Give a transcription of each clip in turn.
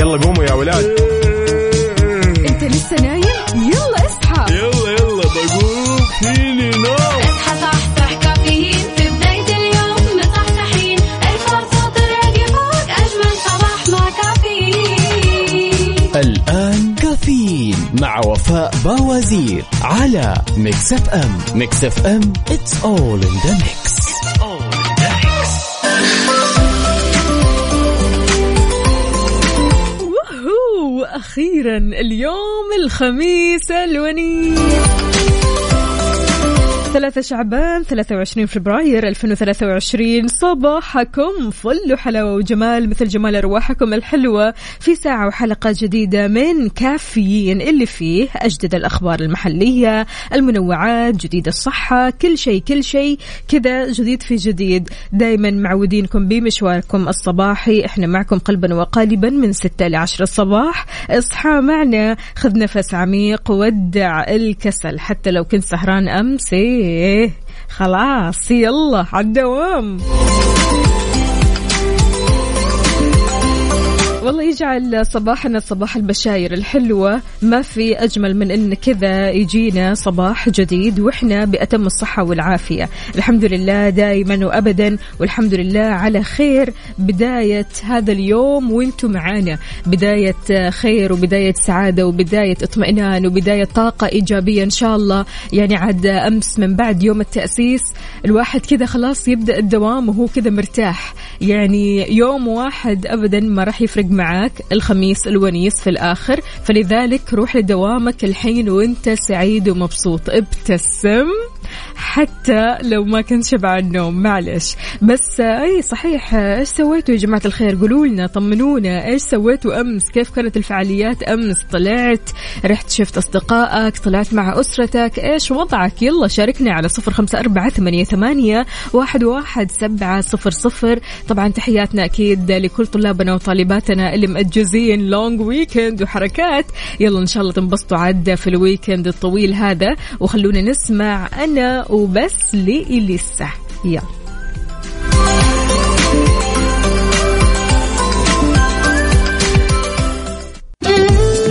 يلا قوموا يا ولاد. انت لسه نايم؟ يلا اصحى. يلا يلا بقوم. فيني نوم. اصحى صحصح كافيين. في بداية اليوم مصحصحين الفرصة تراك فوق أجمل صباح مع كافيين. الآن كافيين مع وفاء باوزير على ميكس أف أم. ميكس أف أم it's all in the mix. وهو أخيرا اليوم الخميس الونيس. ثلاثة شعبان 23 فبراير 2023 صباحكم فل وحلاوة وجمال مثل جمال أرواحكم الحلوة في ساعة وحلقة جديدة من كافيين اللي فيه أجدد الأخبار المحلية المنوعات جديد الصحة كل شيء كل شيء كذا جديد في جديد. دايما معودينكم بمشواركم الصباحي إحنا معكم قلبا وقالبا من 6 ل 10 الصباح. اصحى معنا خذ نفس عميق ودع الكسل حتى لو كنت سهران أمس إيه خلاص يلا عالدوام والله يجعل صباحنا صباح البشاير الحلوة. ما في أجمل من أن كذا يجينا صباح جديد وإحنا بأتم الصحة والعافية. الحمد لله دائما وأبدا والحمد لله على خير. بداية هذا اليوم وأنتم معانا. بداية خير وبداية سعادة وبداية اطمئنان وبداية طاقة إيجابية إن شاء الله. يعني عاد أمس من بعد يوم التأسيس الواحد كذا خلاص يبدأ الدوام وهو كذا مرتاح. يعني يوم واحد أبدا ما راح يفرق معاك الخميس الونيس في الآخر فلذلك روح لدوامك الحين وانت سعيد ومبسوط. ابتسم. حتى لو ما كنت شبعان نوم معلش. بس أي صحيح. إيش سويتوا يا جماعة الخير؟ قولوا لنا طمنونا. إيش سويتوا أمس؟ كيف كانت الفعاليات أمس؟ طلعت رحت شفت أصدقائك طلعت مع أسرتك. إيش وضعك؟ يلا شاركنا على صفر خمسة أربعة ثمانية, ثمانية واحد, واحد سبعة صفر صفر. طبعا تحياتنا أكيد لكل طلابنا وطالباتنا اللي مأجزين long weekend وحركات. يلا إن شاء الله تنبسطوا عاد في ال weekend الطويل هذا. وخلونا نسمع أنا وبس لإليسا يلا.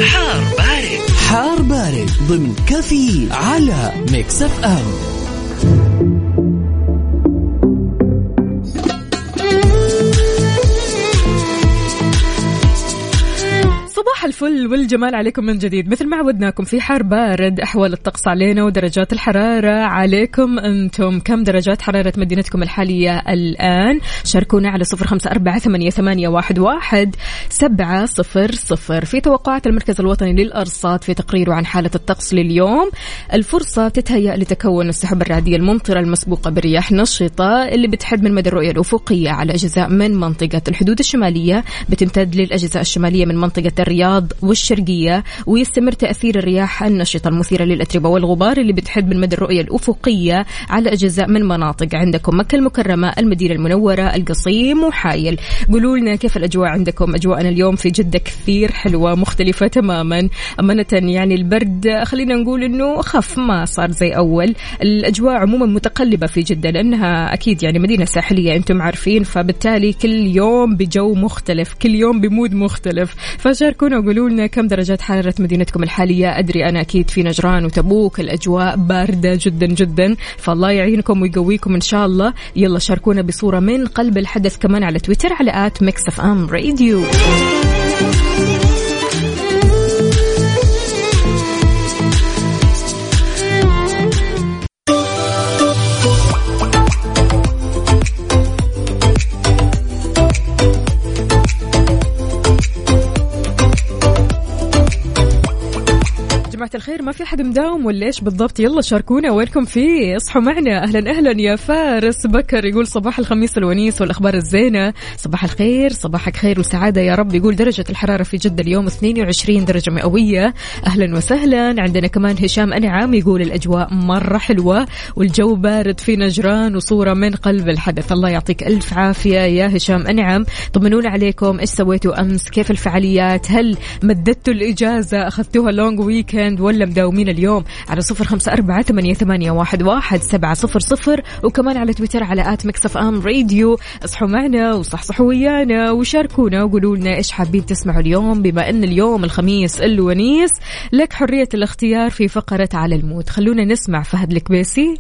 حار بارد. حار بارد ضمن كافيين على ميكس أف أم. صباح الفل والجمال عليكم من جديد. مثل ما عودناكم في حار بارد أحوال الطقس علينا ودرجات الحرارة عليكم. أنتم كم درجات حرارة مدينتكم الحالية الآن؟ شاركونا على صفر خمسة أربعة ثمانية, واحد سبعة صفر صفر. في توقعات المركز الوطني للأرصاد في تقريره عن حالة الطقس لليوم. الفرصة تتهيأ لتكون السحب الرعدية الممطرة المسبوقة برياح نشطة اللي بتحد من مدى الرؤية الأفقية على أجزاء من منطقة الحدود الشمالية بتمتد للأجزاء الشمالية من منطقة الرياض والشرقية ويستمر تأثير الرياح النشطة المثيرة للأتربة والغبار اللي بتحد من مدى الرؤية الأفقية على أجزاء من مناطق. عندكم مكة المكرمة المدينة المنورة القصيم وحايل. قولوا لنا كيف الأجواء عندكم؟ أجواءنا اليوم في جدة كثير حلوة مختلفة تماما. أمانة يعني البرد خلينا نقول أنه خف ما صار زي أول. الأجواء عموما متقلبة في جدة لأنها أكيد يعني مدينة ساحلية أنتم عارفين فبالتالي كل يوم بجو مختلف كل يوم ب mood مختلف. فشاركونا وقولوا لنا كم درجات حرارة مدينتكم الحالية؟ أدري أنا أكيد في نجران وتبوك الأجواء باردة جدا جدا فالله يعينكم ويقويكم إن شاء الله. يلا شاركونا بصورة من قلب الحدث كمان على تويتر على at ميكس أف أم راديو. جماعة الخير ما في حد مداوم ولا إيش بالضبط؟ يلا شاركونا وينكم فيه اصحوا معنا. أهلا أهلا يا فارس بكر يقول صباح الخميس الونيس والأخبار الزينة. صباح الخير صباحك خير وسعادة يا رب. يقول درجة الحرارة في جدة اليوم 22 درجة مئوية. أهلا وسهلا. عندنا كمان هشام أنعام يقول الأجواء مرة حلوة والجو بارد في نجران وصورة من قلب الحدث. الله يعطيك ألف عافية يا هشام انعم طمنونا عليكم. إيش سويتوا أمس؟ كيف الفعاليات؟ هل مددتوا الإجازة؟ أخذتوها long weekend ولا مداومين اليوم على صفر خمسة أربعة ثمانية, ثمانية واحد, واحد سبعة صفر صفر. وكمان على تويتر على at ميكس أف أم راديو. اصحوا معنا وصحصحوا ويانا وشاركونا وقولوا لنا إيش حابين تسمعوا اليوم. بما أن اليوم الخميس الونيس لك حرية الاختيار في فقرة على ال mood خلونا نسمع فهد الكبيسي.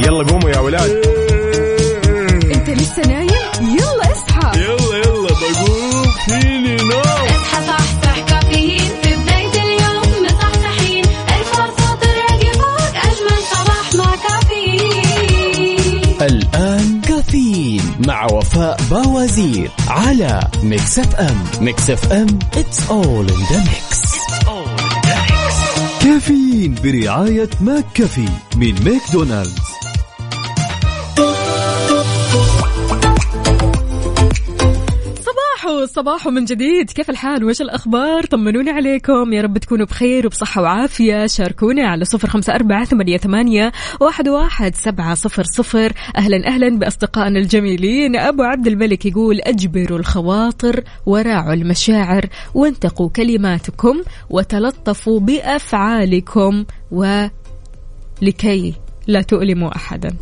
يلا قوموا يا ولاد. انت لسه نايم؟ يلا اصحى. يلا يلا. كافيين مع وفاء باوزير على ميكس اف ام. ميكس اف ام it's all in the mix. كافيين برعاية ماك كافي من ماكدونالدز. صباحو صباحو من جديد. كيف الحال؟ وش الأخبار؟ طمنوني عليكم. يا رب تكونوا بخير وبصحة وعافية. شاركونا على صفر خمسة أربعة ثمانية, ثمانية واحد, واحد سبعة صفر صفر. أهلا أهلا بأصدقائنا الجميلين. أبو عبد الملك يقول أجبروا الخواطر وراعوا المشاعر وانتقوا كلماتكم وتلطفوا بأفعالكم. ولكي لا تؤلموا أحدا.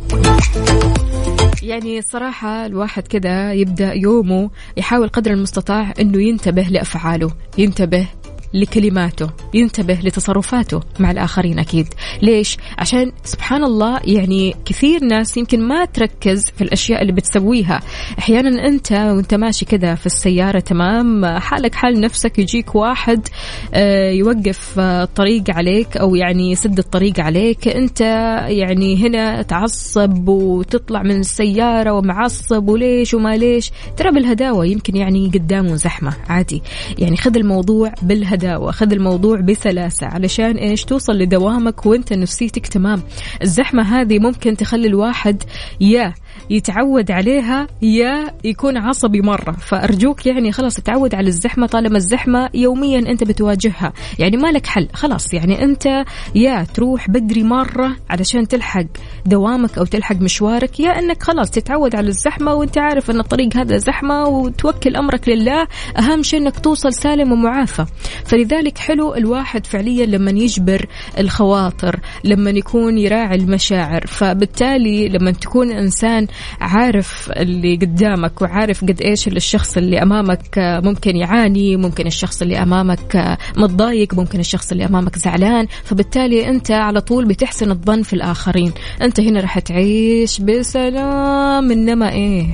يعني صراحة الواحد كذا يبدأ يومه يحاول قدر المستطاع أنه ينتبه لأفعاله ينتبه لكلماته ينتبه لتصرفاته مع الآخرين أكيد. ليش؟ عشان سبحان الله يعني كثير ناس يمكن ما تركز في الأشياء اللي بتسويها. أحيانا أنت وأنت ماشي كذا في السيارة تمام؟ حالك حال نفسك يجيك واحد آه، يوقف آه، الطريق عليك أو يعني يسد الطريق عليك. أنت يعني هنا تعصب وتطلع من السيارة ومعصب وليش وما ليش؟ ترى بالهداوة يمكن يعني قدامه زحمة عادي. يعني خذ الموضوع بالهداوة. خذ الموضوع بسلاسة علشان إيش؟ توصل لدوامك وأنت نفسيتك تمام. الزحمة هذه ممكن تخلي الواحد يا يتعود عليها يا يكون عصبي مرة. فأرجوك يعني خلاص تعود على الزحمة طالما الزحمة يوميا أنت بتواجهها. يعني ما لك حل. خلاص يعني أنت يا تروح بدري مرة علشان تلحق دوامك أو تلحق مشوارك. يا أنك خلاص تتعود على الزحمة وأنت عارف أن الطريق هذا زحمة وتوكل أمرك لله. أهم شيء أنك توصل سالم ومعافى. فلذلك حلو الواحد فعليا لما يجبر الخواطر لما يكون يراعي المشاعر. فبالتالي لما تكون إنسان عارف اللي قدامك وعارف قد إيش الشخص اللي أمامك ممكن يعاني ممكن الشخص اللي أمامك متضايق ممكن الشخص اللي أمامك زعلان. فبالتالي أنت على طول بتحسن الظن في الآخرين. أنت هنا راح تعيش بسلام إنما إيه؟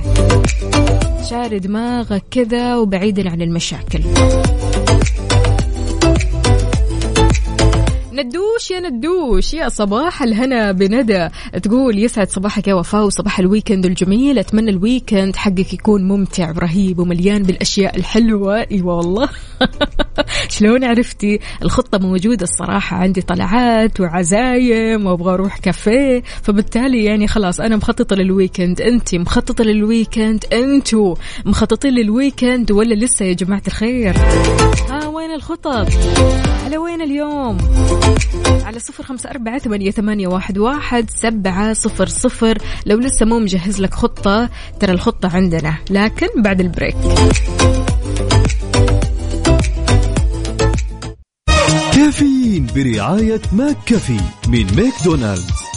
شاري دماغك كذا وبعيدا عن المشاكل. ندوش يا ندوش. يا صباح الهنا بندى. تقول يسعد صباحك يا وفاء وصباح ال weekend الجميل. أتمنى ال weekend حقك يكون ممتع ورهيب ومليان بالأشياء الحلوة. اي والله. شلون عرفتي؟ الخطة موجودة الصراحة. عندي طلعات وعزايم وأبغى أروح كافيه. فبالتالي يعني خلاص أنا مخططة لل weekend. انت مخططة لل weekend؟ أنتو مخططين لل weekend ولا لسه يا جماعة الخير؟ ها وين الخطط؟ على وين اليوم؟ على صفر خمسة أربعة ثمانية, ثمانية واحد, واحد سبعة صفر صفر. لو لسه مو مجهز لك خطة ترى الخطة عندنا لكن بعد ال break. كافيين برعاية ماك كافي من ماكدونالدز.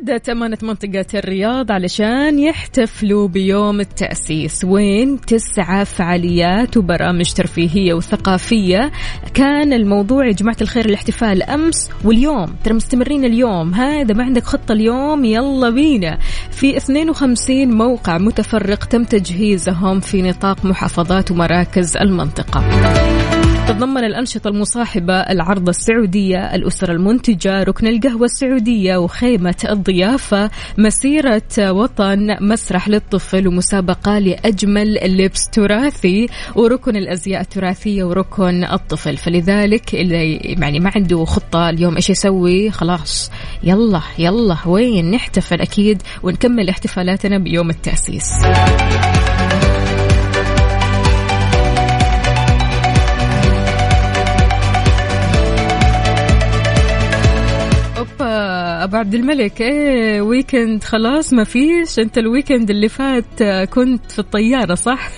استعدت أمانة منطقة الرياض علشان يحتفلوا بيوم التأسيس وين تسعة فعاليات وبرامج ترفيهية وثقافية. كان الموضوع يا جماعة الخير الاحتفال أمس واليوم. ترى مستمرين اليوم. ها إذا ما عندك خطة اليوم؟ يلا بينا. في 52 موقع متفرق تم تجهيزهم في نطاق محافظات ومراكز المنطقة. تتضمن الأنشطة المصاحبة العرض السعودية الأسرة المنتجة ركن القهوة السعودية وخيمة الضيافة مسيرة وطن مسرح للطفل ومسابقة لأجمل لبس تراثي وركن الأزياء التراثية وركن الطفل. فلذلك اللي يعني ما عنده خطة اليوم إيش يسوي؟ خلاص يلا يلا وين؟ نحتفل أكيد ونكمل احتفالاتنا بيوم التأسيس. أبو عبد الملك. إيه weekend خلاص ما فيش. أنت ال weekend اللي فات آه، كنت في الطيارة صح؟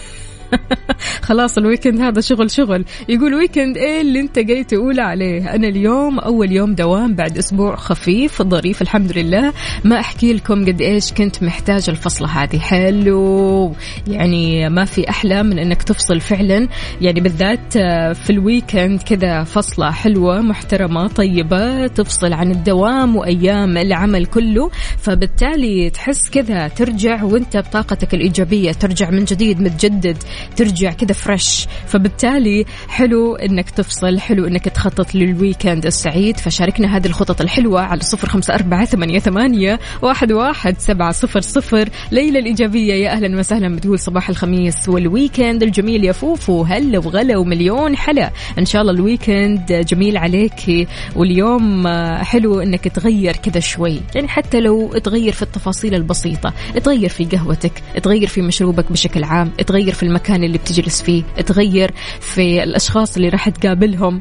خلاص ال weekend هذا شغل شغل. يقول weekend إيه اللي أنت جاي تقول عليه؟ أنا اليوم أول يوم دوام بعد أسبوع خفيف ظريف الحمد لله. ما أحكي لكم قد إيش كنت محتاجة الفصلة هذه. حلو. يعني ما في أحلى من إنك تفصل فعلا. يعني بالذات آه، في ال weekend كذا فصلة حلوة محترمة طيبة تفصل عن الدوام وأيام العمل كله. فبالتالي تحس كذا ترجع وأنت بطاقتك الإيجابية ترجع من جديد متجدد. ترجع كذا fresh فبالتالي حلو إنك تفصل حلو إنك تخطط لل weekend السعيد. فشاركنا هذه الخطط الحلوة على صفر خمسة أربعة ثمانية, ثمانية واحد, واحد سبعة صفر صفر. ليلى الإيجابية يا أهلا وسهلا بتقول صباح الخميس وال weekend الجميل يا فوفو. هلا وغلا ومليون حلا. إن شاء الله ال weekend جميل عليك. واليوم حلو إنك تغير كذا شوي. يعني حتى لو تغير في التفاصيل البسيطة تغير في قهوتك تغير في مشروبك بشكل عام تغير في المكان اللي بتجلس فيه تغير في الأشخاص اللي راح تقابلهم.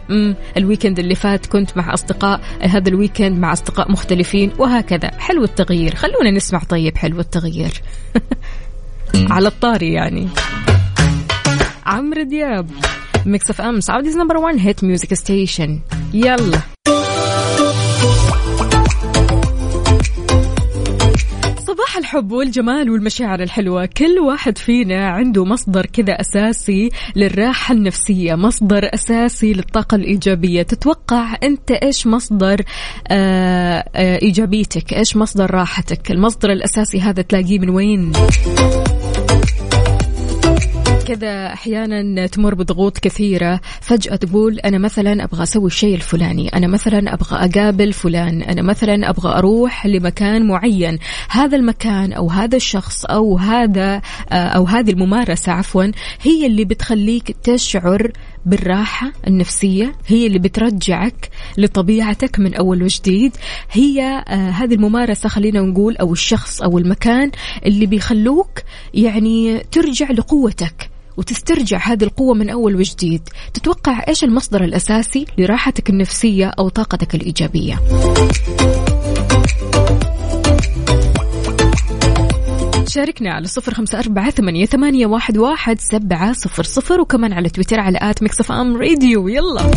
ال weekend اللي فات كنت مع أصدقاء هذا ال weekend مع أصدقاء مختلفين وهكذا. حلو التغيير. خلونا نسمع طيب حلو التغيير. على الطاري يعني. عمرو دياب Mix FM Saudi's number 1 hit music station يلا. صباح الحب والجمال والمشاعر الحلوة. كل واحد فينا عنده مصدر كذا أساسي للراحة النفسية مصدر أساسي للطاقة الإيجابية. تتوقع أنت إيش مصدر آه آه إيجابيتك؟ إيش مصدر راحتك؟ المصدر الأساسي هذا تلاقيه من وين؟ كذا أحيانا تمر بضغوط كثيرة. فجأة تقول أنا مثلا أبغى أسوي الشيء الفلاني أنا مثلا أبغى أقابل فلان أنا مثلا أبغى أروح لمكان معين. هذا المكان أو هذا الشخص أو هذا أو هذه الممارسة عفوا هي اللي بتخليك تشعر بالراحة النفسية هي اللي بترجعك لطبيعتك من أول وجديد. هي آه هذه الممارسة خلينا نقول أو الشخص أو المكان اللي بيخلوك يعني ترجع لقوتك. وتسترجع هذه القوة من أول وجديد. تتوقع إيش المصدر الأساسي لراحتك النفسية أو طاقتك الإيجابية؟ شاركنا على صفر خمسة أربعة ثمانية, ثمانية واحد, واحد سبعة صفر صفر وكمان على تويتر على at Mix FM Radio. يلا.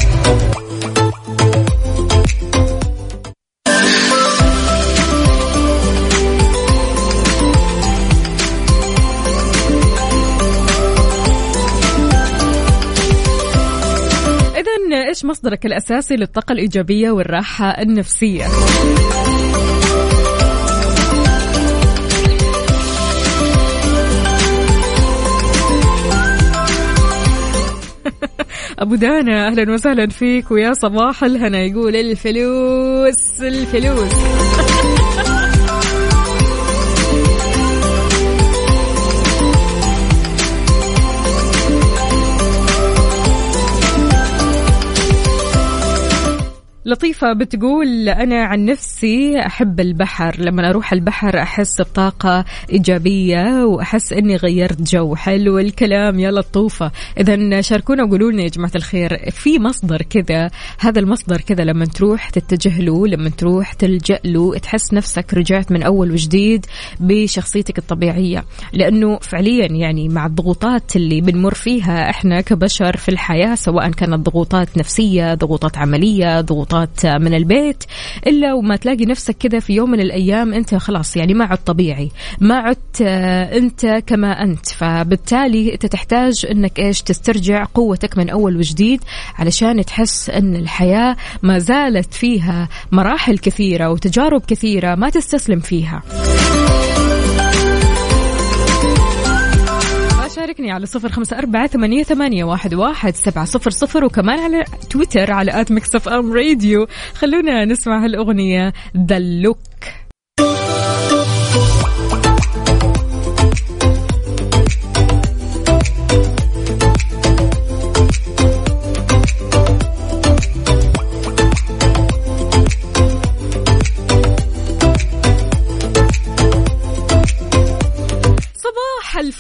إذا إيش مصدرك الأساسي للطاقة الإيجابية والراحة النفسية؟ أبو دانا أهلا وسهلا فيك ويا صباح الهنا يقول الفلوس الفلوس لطيفة بتقول أنا عن نفسي أحب البحر. لما أروح البحر أحس بطاقة إيجابية وأحس أني غيرت جو. حلو الكلام. يا لطوفة إذا شاركونا وقولوا لنا يا جماعة الخير في مصدر كذا هذا المصدر كذا لما تروح تتجه له لما تروح تلجأ له تحس نفسك رجعت من أول وجديد بشخصيتك الطبيعية. لأنه فعليا يعني مع الضغوطات اللي بنمر فيها إحنا كبشر في الحياة سواء كانت ضغوطات نفسية ضغوطات عملية ضغوطات من البيت إلا وما تلاقي نفسك كذا في يوم من الأيام أنت خلاص يعني ما عدت طبيعي ما عدت أنت كما أنت. فبالتالي أنت تحتاج إنك إيش؟ تسترجع قوتك من أول وجديد علشان تحس إن الحياة ما زالت فيها مراحل كثيرة وتجارب كثيرة ما تستسلم فيها. شاركني على صفر خمسة أربعة ثمانية, ثمانية واحد, واحد سبعة صفر صفر وكمان على تويتر على at Mix FM Radio. خلونا نسمع هالأغنية ذا لوك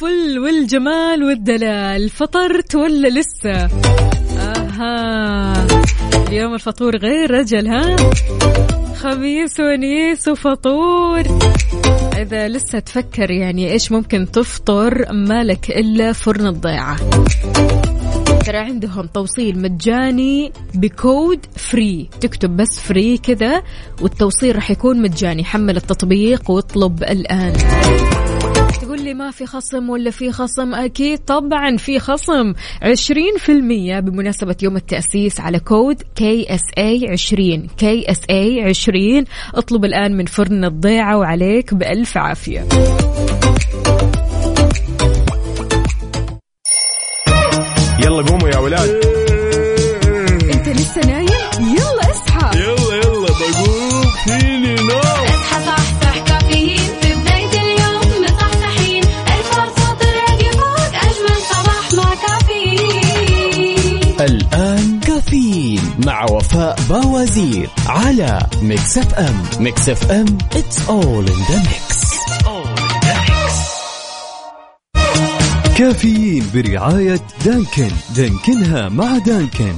الفل والجمال والدلال. فطرت ولا لسه؟ آها. اليوم الفطور غير رجل ها؟ خميس ونيس وفطور. إذا لسه تفكر يعني إيش ممكن تفطر مالك إلا فرن الضيعة. ترى عندهم توصيل مجاني بكود free. تكتب بس free كذا والتوصيل راح يكون مجاني. حمل التطبيق واطلب الآن. لي ما في خصم ولا في خصم؟ أكيد طبعا في خصم. 20% بمناسبة يوم التأسيس على كود كي إس اي 20 كي إس اي 20 اطلب الآن من فرن الضيعة وعليك بألف عافية. يلا قوموا يا ولاد. مع وفاء باوزير على Mix FM Mix FM it's all in the mix. كافيين برعاية Dunkin. Dunkin ها مع Dunkin.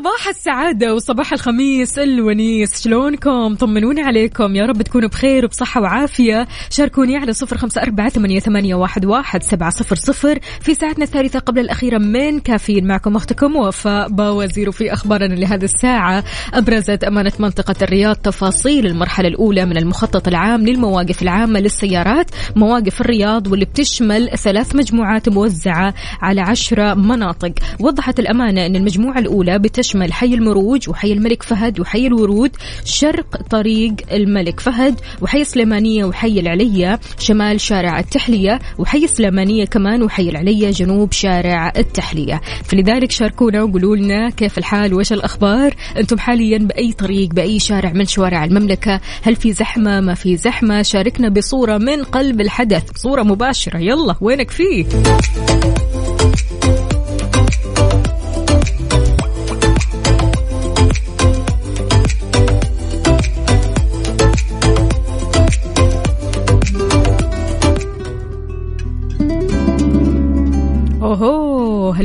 صباح السعادة وصباح الخميس الونيس. شلونكم؟ طمنوني عليكم. يا رب تكونوا بخير وبصحة وعافية. شاركوني على صفر خمسة أربعة ثمانية, واحد سبعة صفر صفر في ساعتنا الثالثة قبل الأخيرة من كافيين. معكم أختكم وفاء باوزير. في أخبارنا لهذه الساعة أبرزت أمانة منطقة الرياض تفاصيل المرحلة الأولى من المخطط العام للمواقف العامة للسيارات. مواقف الرياض واللي بتشمل ثلاث مجموعات موزعة على عشرة مناطق. وضحت الأمانة أن المجموعة الأولى بتشمل حي المروج وحي الملك فهد وحي الورود شرق طريق الملك فهد وحي سليمانية وحي العلية شمال شارع التحلية وحي سليمانية كمان وحي العلية جنوب شارع التحلية. فلذلك شاركونا وقولوا لنا كيف الحال وش الأخبار؟ أنتم حاليا بأي طريق بأي شارع من شوارع المملكة؟ هل في زحمة؟ ما في زحمة؟ شاركنا بصورة من قلب الحدث صورة مباشرة. يلا وينك فيه؟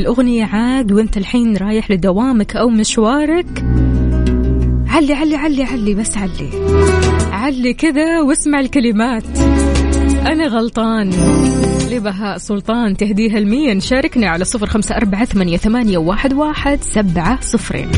اوهو هالأغنية عاد وانت الحين رايح لدوامك أو مشوارك. علي علي علي علي بس علي. علي كذا واسمع الكلمات. أنا غلطان. لبهاء سلطان تهديها لمين؟ شاركني على صفر خمسة أربعة ثمانية, ثمانية واحد, واحد سبعة صفرين.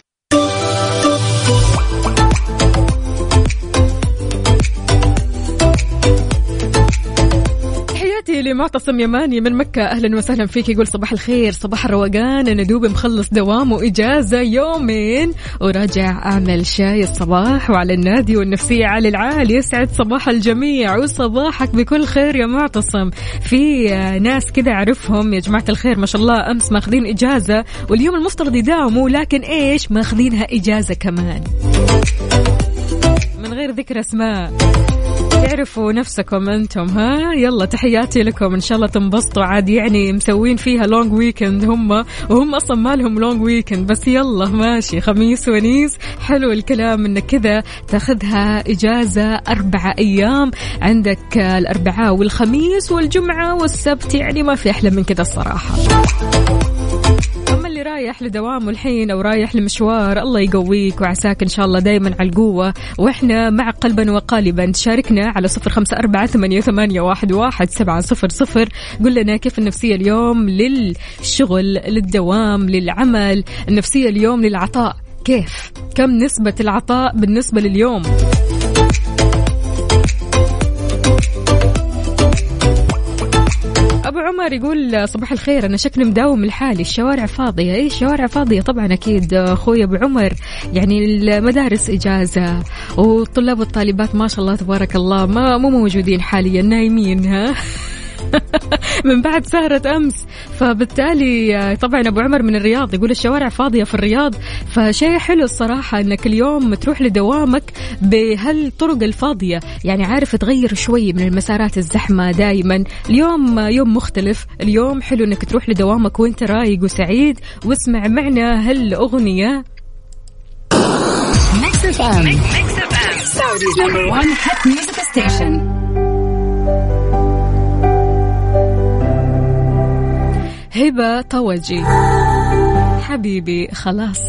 لمعتصم يماني من مكة. أهلا وسهلا فيك. يقول صباح الخير. صباح الروقان. أنا دوبي مخلص دوام وإجازة يومين. وراجع أعمل شاي الصباح وعلى النادي والنفسية على العال يسعد صباح الجميع وصباحك بكل خير يا معتصم. في ناس كذا أعرفهم. يا جماعة الخير ما شاء الله أمس ماخذين إجازة واليوم المفترض يداوموا لكن إيش؟ ماخذينها إجازة كمان. من غير ذكر أسماء. تعرفوا نفسكم أنتم ها؟ يلا تحياتي لكم. إن شاء الله تنبسطوا عاد يعني مسوين فيها long weekend هم وهم أصلا ما لهم long weekend بس يلا ماشي. خميس ونيس حلو الكلام إنك كذا تأخذها إجازة أربع أيام. عندك الأربعاء والخميس والجمعة والسبت يعني ما في أحلى من كذا الصراحة. اللي رايح لدوام الحين أو رايح لمشوار الله يقويك وعساك إن شاء الله دايما على القوة. وإحنا معك قلبا وقالبا. تشاركنا على صفر خمسة أربعة ثمانية, ثمانية واحد, واحد سبعة صفر صفر. قل لنا كيف النفسية اليوم للشغل للدوام للعمل؟ النفسية اليوم للعطاء. كيف؟ كم نسبة العطاء بالنسبة لليوم؟ أبو عمر يقول صباح الخير أنا شكلي مداوم لحالي. الشوارع فاضية. اي الشوارع فاضية طبعا أكيد أخوي أبو عمر. يعني المدارس إجازة والطلاب والطالبات ما شاء الله تبارك الله ما مو موجودين حاليا نايمين ها؟ من بعد سهرة أمس. فبالتالي طبعا أبو عمر من الرياض يقول الشوارع فاضية في الرياض. فشيء حلو الصراحة أنك اليوم تروح لدوامك بهالطرق الفاضية. يعني عارف تغير شوي من المسارات الزحمة دائما اليوم يوم مختلف. اليوم حلو أنك تروح لدوامك وإنت رايق وسعيد. واسمع معنا هالأغنية. Mix FM. Mix FM. Saudi's number one hit music station. هبة طوجي. حبيبي خلاص.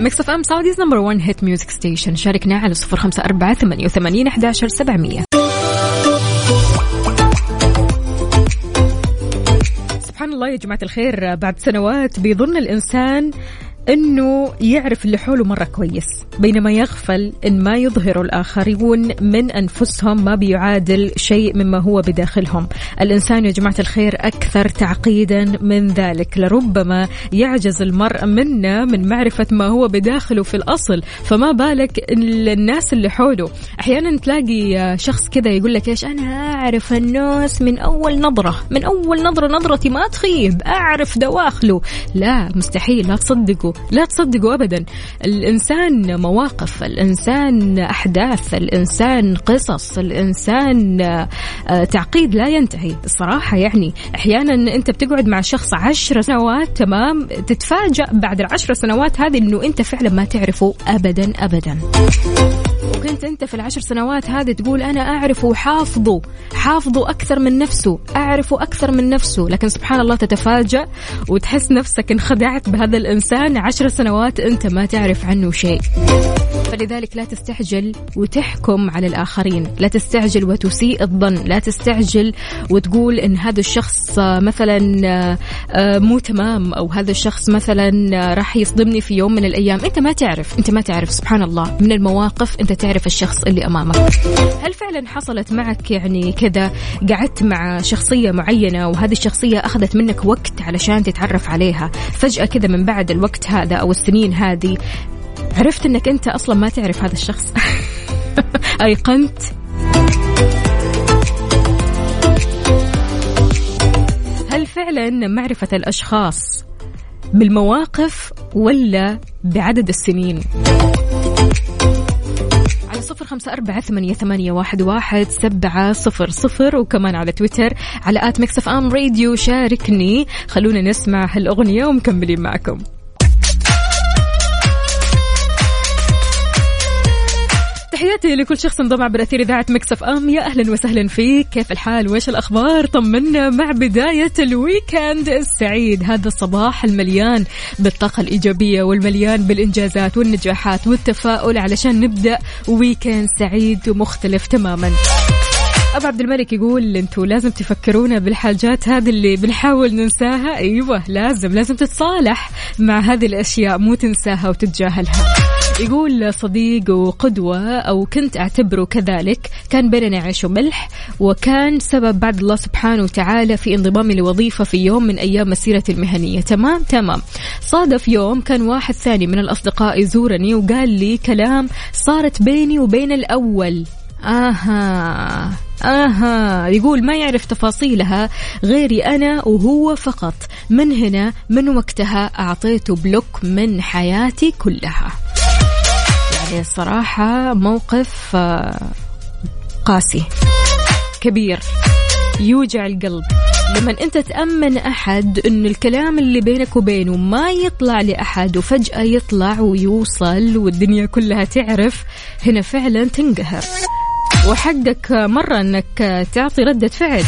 Mix FM Saudi's number 1 hit music station شاركنا على صفر خمسة أربعة ثمانية وثمانين أحداشر سبعمية. سبحان الله يا جماعة الخير. بعد سنوات بيظن الإنسان إنه يعرف اللي حوله مرة كويس بينما يغفل إن ما يظهر الآخرون من أنفسهم ما بيعادل شيء مما هو بداخلهم. الإنسان يا جماعة الخير أكثر تعقيدا من ذلك لربما يعجز المرء منا من معرفة ما هو بداخله في الأصل فما بالك الناس اللي حوله. أحيانا تلاقي شخص كذا يقول لك إيش أنا أعرف الناس من أول نظرة من أول نظرة نظرتي ما تخيب أعرف دواخله. لا مستحيل لا تصدقوا. لا تصدقوا ابدا. الإنسان مواقف الإنسان أحداث الإنسان قصص الإنسان آه، تعقيد لا ينتهي. الصراحة يعني أحيانا أنت بتقعد مع شخص عشر سنوات تمام؟ تتفاجأ بعد العشر سنوات هذه إنه أنت فعلا ما تعرفه ابدا ابدا. وكنت أنت في العشر سنوات هذه تقول أنا اعرفه وحافظه حافظه أكثر من نفسه اعرفه أكثر من نفسه. لكن سبحان الله تتفاجأ وتحس نفسك انخدعت بهذا الإنسان. عشر سنوات أنت ما تعرف عنه شيء. فلذلك لا تستعجل وتحكم على الآخرين. لا تستعجل وتسيء الظن. لا تستعجل وتقول إن هذا الشخص مثلا آه، آه، مو تمام أو هذا الشخص مثلا آه، راح يصدمني في يوم من الأيام. أنت ما تعرف. أنت ما تعرف. سبحان الله. من المواقف أنت تعرف الشخص اللي أمامك. هل فعلا حصلت معك يعني كذا؟ قعدت مع شخصية معينة وهذه الشخصية أخذت منك وقت علشان تتعرف عليها. فجأة كذا من بعد الوقت هذا أو السنين هذه عرفت إنك أنت أصلا ما تعرف هذا الشخص. أيقنت؟ هل فعلا معرفة الأشخاص بالمواقف ولا بعدد السنين؟ على صفر خمسة أربعة ثمانية, ثمانية واحد, واحد سبعة صفر صفر وكمان على تويتر على at Mix FM Radio. شاركني. خلونا نسمع هالأغنية ومكملين معكم. تحياتي لكل شخص انضم عبر أثير إذاعة Mix FM. يا أهلا وسهلا فيك. كيف الحال؟ وإيش الأخبار؟ طمنا مع بداية ال weekend السعيد. هذا الصباح المليان بالطاقة الإيجابية والمليان بالإنجازات والنجاحات والتفاؤل علشان نبدأ ويكند سعيد ومختلف تماما. أبو عبد الملك يقول أنتوا لازم تفكرونا بالحاجات هذه اللي بنحاول ننساها. أيوه لازم لازم تتصالح مع هذه الأشياء. مو تنساها وتتجاهلها. يقول صديق وقدوة أو كنت أعتبره كذلك كان بيننا عيش وملح وكان سبب بعد الله سبحانه وتعالى في انضمامي لوظيفة في يوم من أيام مسيرتي المهنية. تمام؟ تمام. صادف يوم كان واحد ثاني من الأصدقاء يزورني وقال لي كلام صارت بيني وبين الأول. آها. آها. يقول ما يعرف تفاصيلها غيري أنا وهو فقط. من هنا؟ من وقتها؟ أعطيته بلوك من حياتي كلها. يعني الصراحة موقف آه، قاسي كبير يوجع القلب. لما أنت تأمن أحد إنه الكلام اللي بينك وبينه ما يطلع لأحد وفجأة يطلع ويوصل والدنيا كلها تعرف هنا فعلا تنقهر. وحقك مرة إنك تعطي ردة فعل.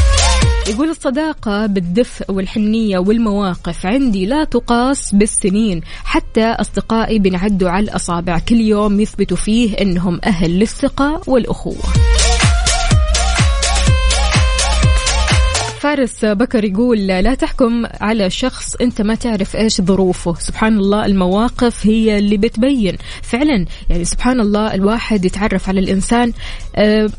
يقول الصداقة بالدفء والحنية والمواقف عندي لا تقاس بالسنين. حتى أصدقائي بنعدوا على الأصابع. كل يوم يثبتوا فيه أنهم أهل للثقة والأخوة. فارس بكر يقول لا تحكم على شخص أنت ما تعرف إيش ظروفه. سبحان الله المواقف هي اللي بتبين. فعلا يعني سبحان الله الواحد يتعرف على الإنسان آه،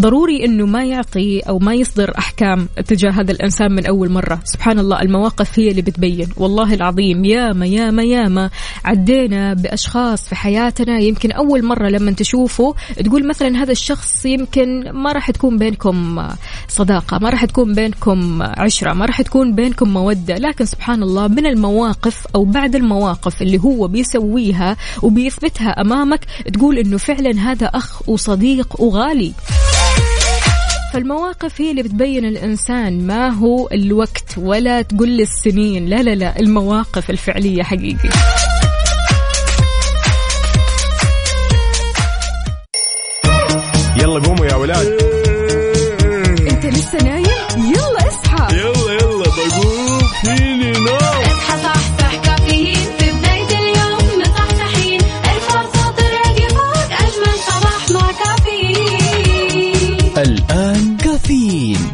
ضروري إنه ما يعطي أو ما يصدر أحكام تجاه هذا الإنسان من أول مرة، سبحان الله المواقف هي اللي بتبين، والله العظيم ياما ياما ياما عدينا بأشخاص في حياتنا يمكن أول مرة لما تشوفه تقول مثلا هذا الشخص يمكن ما راح تكون بينكم صداقة، ما راح تكون بينكم عشرة، ما راح تكون بينكم مودة، لكن سبحان الله من المواقف أو بعد المواقف اللي هو بيسويها وبيثبتها أمامك تقول إنه فعلا هذا أخ وصديق وغالي. فالمواقف هي اللي بتبين الإنسان ما هو الوقت ولا تقول لي السنين. لا لا لا المواقف الفعلية حقيقي. يلا قوموا يا ولاد. أنت لسه نايم؟ يلا اصحى. يلا يلا بقوم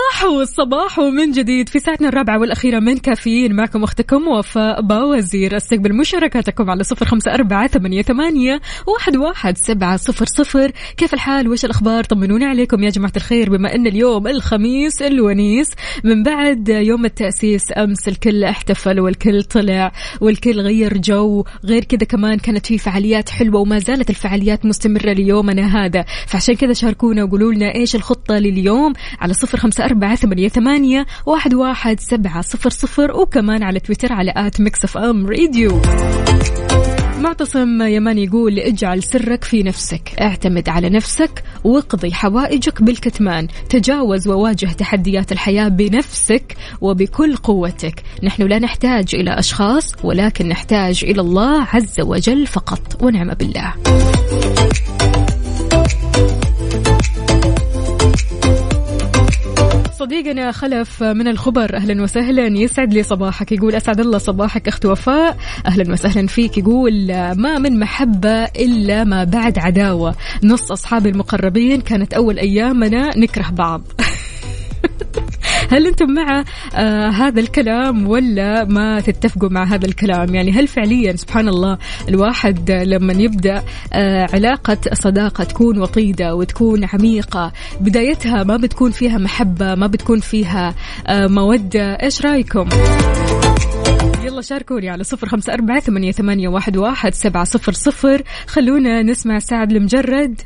صباح والصباح من جديد في ساعتنا الرابعة والأخيرة من كافيين. معكم أختكم وفاء باوزير. أستقبل مشاركاتكم على صفر خمسة أربعة ثمانية, ثمانية واحد, واحد سبعة صفر صفر. كيف الحال؟ وش الأخبار؟ طمنوني عليكم. يا جماعة الخير بما أن اليوم الخميس الونيس من بعد يوم التأسيس أمس الكل احتفل والكل طلع والكل غير جو. غير كذا كمان كانت في فعاليات حلوة وما زالت الفعاليات مستمرة ليومنا هذا. فعشان كذا شاركونا وقولوا لنا إيش الخطة لليوم على صفر خمسة أربعة ثمانية, ثمانية واحد, واحد سبعة صفر صفر وكمان على تويتر على at Mix FM Radio. معتصم يمان يقول اجعل سرك في نفسك اعتمد على نفسك واقضي حوائجك بالكتمان تجاوز وواجه تحديات الحياة بنفسك وبكل قوتك. نحن لا نحتاج إلى أشخاص ولكن نحتاج إلى الله عز وجل فقط ونعم بالله. صديقنا خلف من الخبر أهلا وسهلا. يسعد لي صباحك يقول أسعد الله صباحك أخت وفاء. أهلا وسهلا فيك يقول ما من محبة إلا ما بعد عداوة. نص اصحابي المقربين كانت أول أيامنا نكره بعض. هل أنتم مع آه هذا الكلام ولا ما تتفقوا مع هذا الكلام؟ يعني هل فعليا سبحان الله الواحد لما يبدأ آه علاقة صداقة تكون وطيدة وتكون عميقة بدايتها ما بتكون فيها محبة ما بتكون فيها آه مودة إيش رأيكم؟ يلا شاركوني على صفر خمسة أربعة ثمانية, ثمانية واحد, واحد سبعة صفر صفر. خلونا نسمع سعد المجرد.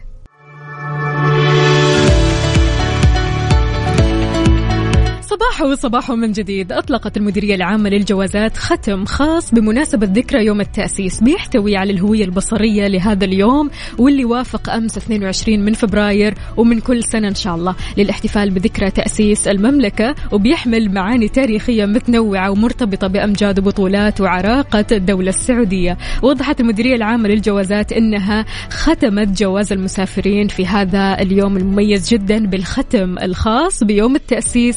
صباح وصباح من جديد. أطلقت المديرية العامة للجوازات ختم خاص بمناسبة ذكرى يوم التأسيس. بيحتوي على الهوية البصرية لهذا اليوم واللي وافق أمس 22 من فبراير ومن كل سنة إن شاء الله. للاحتفال بذكرى تأسيس المملكة وبيحمل معاني تاريخية متنوعة ومرتبطة بأمجاد وبطولات وعراقة الدولة السعودية. وضحت المديرية العامة للجوازات أنها ختمت جواز المسافرين في هذا اليوم المميز جدا بالختم الخاص بيوم التأسيس.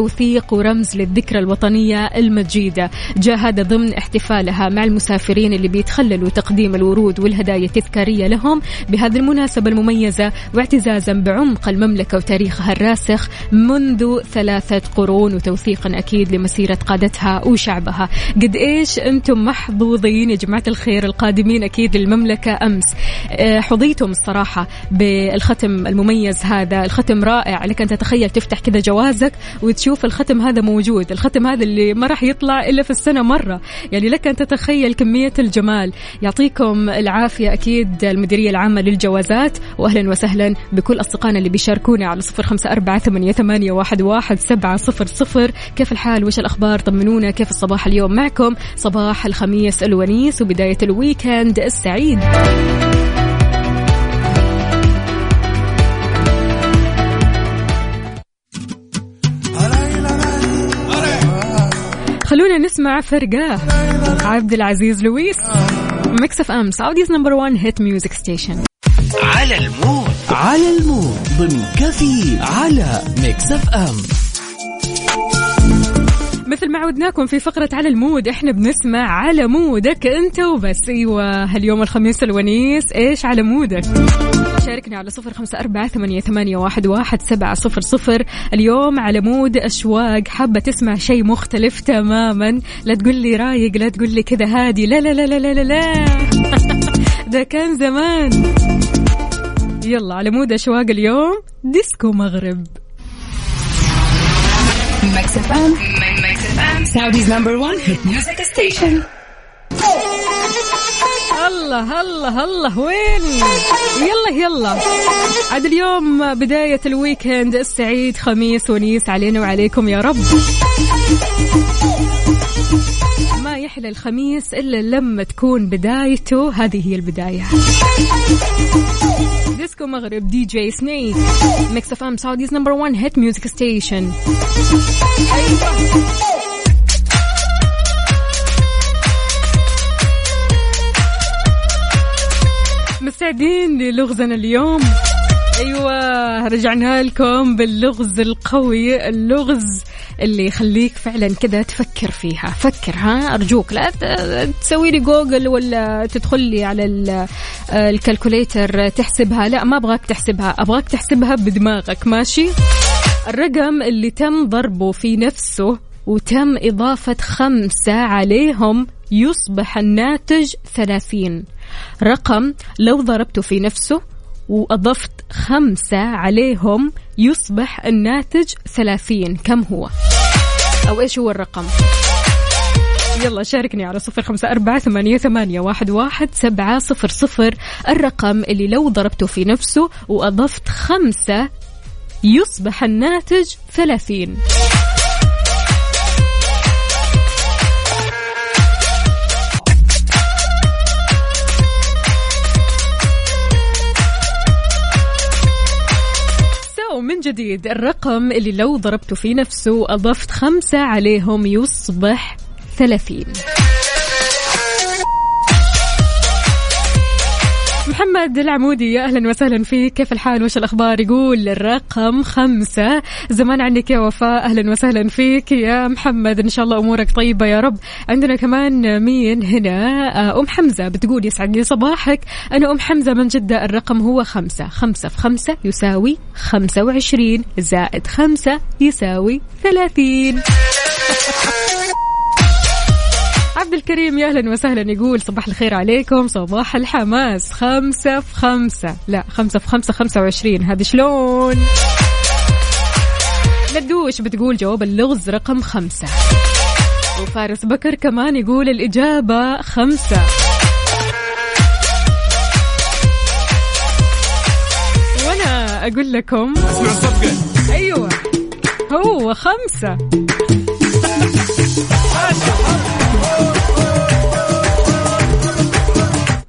كتوثيق ورمز للذكرى الوطنية المجيدة. جاء هذا ضمن احتفالها مع المسافرين اللي بيتخللوا تقديم الورود والهدايا التذكارية لهم. بهذه المناسبة المميزة واعتزازا بعمق المملكة وتاريخها الراسخ منذ ثلاثة قرون وتوثيقا أكيد لمسيرة قادتها وشعبها. قد إيش أنتم محظوظين يا جماعة الخير القادمين أكيد للمملكة أمس؟ آه، حظيتم الصراحة بالختم المميز هذا الختم رائع لك أن تتخيل تفتح كذا جوازك وتشوف الختم هذا موجود الختم هذا اللي ما راح يطلع إلا في السنة مرة. يعني لك أن تتخيل كمية الجمال. يعطيكم العافية أكيد المديرية العامة للجوازات وأهلا وسهلا بكل أصدقائنا اللي بيشاركونا على صفر خمسة أربعة ثمانية, واحد سبعة صفر صفر. كيف الحال؟ وش الأخبار؟ طمنونا. كيف الصباح اليوم معكم؟ صباح الخميس الونيس وبداية الويكند السعيد. نسمع فقرة عبد العزيز لويس ميكس اف ام Saudi's number 1 hit music station. على ال mood. على ال mood ضمن كفي على ميكس اف ام. مثل ما عودناكم في فقرة على ال mood إحنا بنسمع على mood ك انت وبس. أيوه هاليوم الخميس الونيس إيش على mood ك؟ شاركني على صفر خمسة أربعة ثمانية, ثمانية واحد, واحد سبعة صفر صفر. اليوم على mood أشواق. حابة تسمع شيء مختلف تماما. لا تقول لي رايق لا تقول لي كذا هادي. لا لا لا لا لا لا, لا. ده كان زمان. يلا على mood أشواق اليوم. ديسكو مغرب. Saudi's number one hit music station. الله الله الله وين؟ يلا يلا. عاد اليوم بداية ال weekend السعيد خميس ونيس علينا وعليكم يا رب. ما يحلى الخميس إلا لما تكون بدايته. هذه هي البداية. ديسكو مغرب دي جي سنيك ميكس أف أم Saudi's number 1 hit music station. مستعدين للغزنا اليوم. أيوه رجعنا لكم باللغز القوي اللغز اللي يخليك فعلا كذا تفكر فيها. فكر ها؟ أرجوك. لا تسوي لي جوجل ولا تدخل لي على ال- ال calculator تحسبها. لا ما أبغاك تحسبها. أبغاك تحسبها بدماغك ماشي؟ الرقم اللي تم ضربه في نفسه وتم إضافة خمسة عليهم يصبح الناتج ثلاثين. رقم لو ضربته في نفسه وأضفت خمسة عليهم يصبح الناتج ثلاثين. كم هو؟ أو إيش هو الرقم؟ يلا شاركني على صفر خمسة أربعة ثمانية, ثمانية واحد, واحد سبعة صفر صفر. الرقم اللي لو ضربته في نفسه وأضفت خمسة يصبح الناتج ثلاثين. من جديد الرقم اللي لو ضربته في نفسه وأضفت خمسة عليهم يصبح ثلاثين. محمد العمودي يا أهلا وسهلا فيك. كيف الحال؟ وش الأخبار؟ يقول الرقم خمسة. زمان عنك يا وفاء أهلا وسهلا فيك. يا محمد إن شاء الله أمورك طيبة يا رب. عندنا كمان مين هنا؟ آه، أم حمزة بتقول يسعد لي صباحك. أنا أم حمزة من جدة الرقم هو خمسة. خمسة في خمسة يساوي خمسة وعشرين زائد خمسة يساوي ثلاثين. عبد الكريم يا أهلا وسهلا يقول صباح الخير عليكم صباح الحماس. خمسة في خمسة. لا خمسة في خمسة خمسة وعشرين. هذه شلون؟ ندوش بتقول جواب اللغز رقم خمسة. وفارس بكر كمان يقول الإجابة خمسة. وأنا أقول لكم أيوة هو خمسة. حاشا حاشا